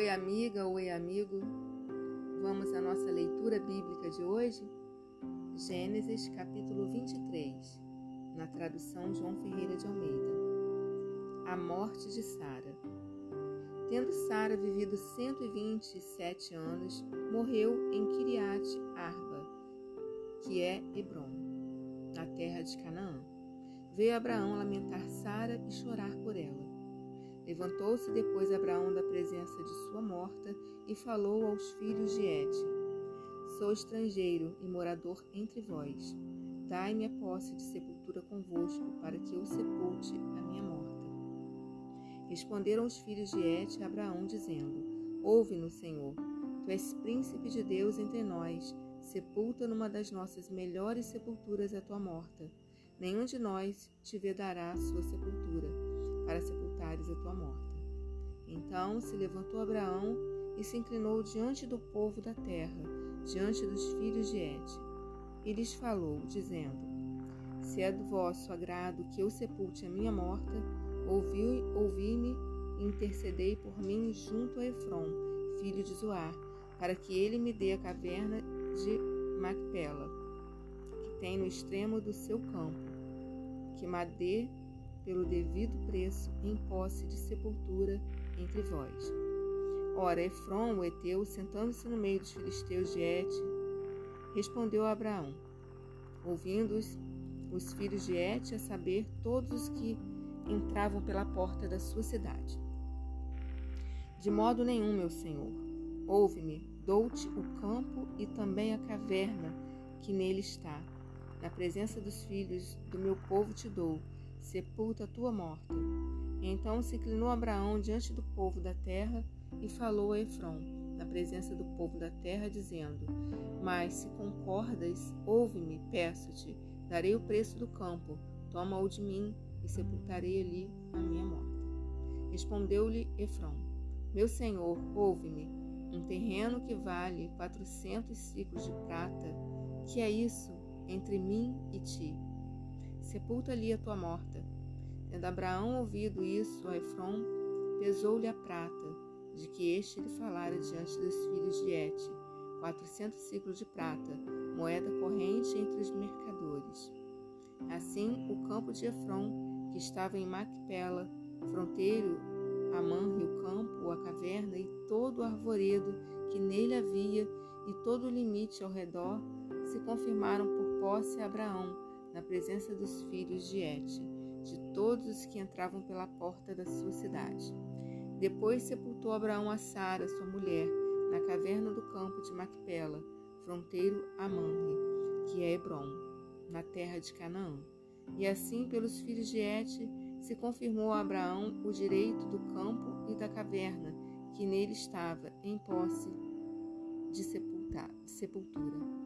Oi, amiga, oi, amigo. Vamos à nossa leitura bíblica de hoje? Gênesis, capítulo 23, na tradução João Ferreira de Almeida. A morte de Sara. Tendo Sara vivido 127 anos, morreu em Kiriat Arba, que é Hebron, na terra de Canaã. Veio Abraão lamentar Sara e chorar por ela. Levantou-se depois Abraão da presença de sua morta e falou aos filhos de Et: Sou estrangeiro e morador entre vós. Dai-me a posse de sepultura convosco, para que eu sepulte a minha morta. Responderam os filhos de Et a Abraão, dizendo: Ouve-nos, Senhor. Tu és príncipe de Deus entre nós. Sepulta numa das nossas melhores sepulturas a tua morta. Nenhum de nós te vedará a sua sepultura, para sepultar a tua morta. Então se levantou Abraão e se inclinou diante do povo da terra, diante dos filhos de Et, e lhes falou, dizendo: Se é do vosso agrado que eu sepulte a minha morta, ouvi-me ouvi e intercedei por mim junto a Efron, filho de Zoar, para que ele me dê a caverna de Macpela, que tem no extremo do seu campo, que Madê pelo devido preço em posse de sepultura entre vós. Ora, Efron, o Eteu, sentando-se no meio dos filisteus de Et, respondeu a Abraão, ouvindo-os os filhos de Et, a saber, todos os que entravam pela porta da sua cidade. De modo nenhum, meu senhor, ouve-me, dou-te o campo e também a caverna que nele está. Na presença dos filhos do meu povo te dou, sepulta a tua morta. Então se inclinou Abraão diante do povo da terra e falou a Efron, na presença do povo da terra, dizendo: Mas se concordas, ouve-me, peço-te, darei o preço do campo, toma-o de mim e sepultarei ali a minha morta. Respondeu-lhe Efron: Meu senhor, ouve-me, um terreno que vale quatrocentos ciclos de prata, que é isso entre mim e ti? Sepulta ali a tua morta. Tendo Abraão ouvido isso a Efron, pesou-lhe a prata, de que este lhe falara diante dos filhos de Et, quatrocentos ciclos de prata, moeda corrente entre os mercadores. Assim, o campo de Efron, que estava em Macpela, fronteiro a Manre, o campo, a caverna e todo o arvoredo que nele havia e todo o limite ao redor, se confirmaram por posse a Abraão, na presença dos filhos de Et, de todos os que entravam pela porta da sua cidade. Depois sepultou Abraão a Sara, sua mulher, na caverna do campo de Macpela, fronteiro a Manre, que é Hebron, na terra de Canaã. E assim, pelos filhos de Et, se confirmou a Abraão o direito do campo e da caverna que nele estava, em posse de sepultura.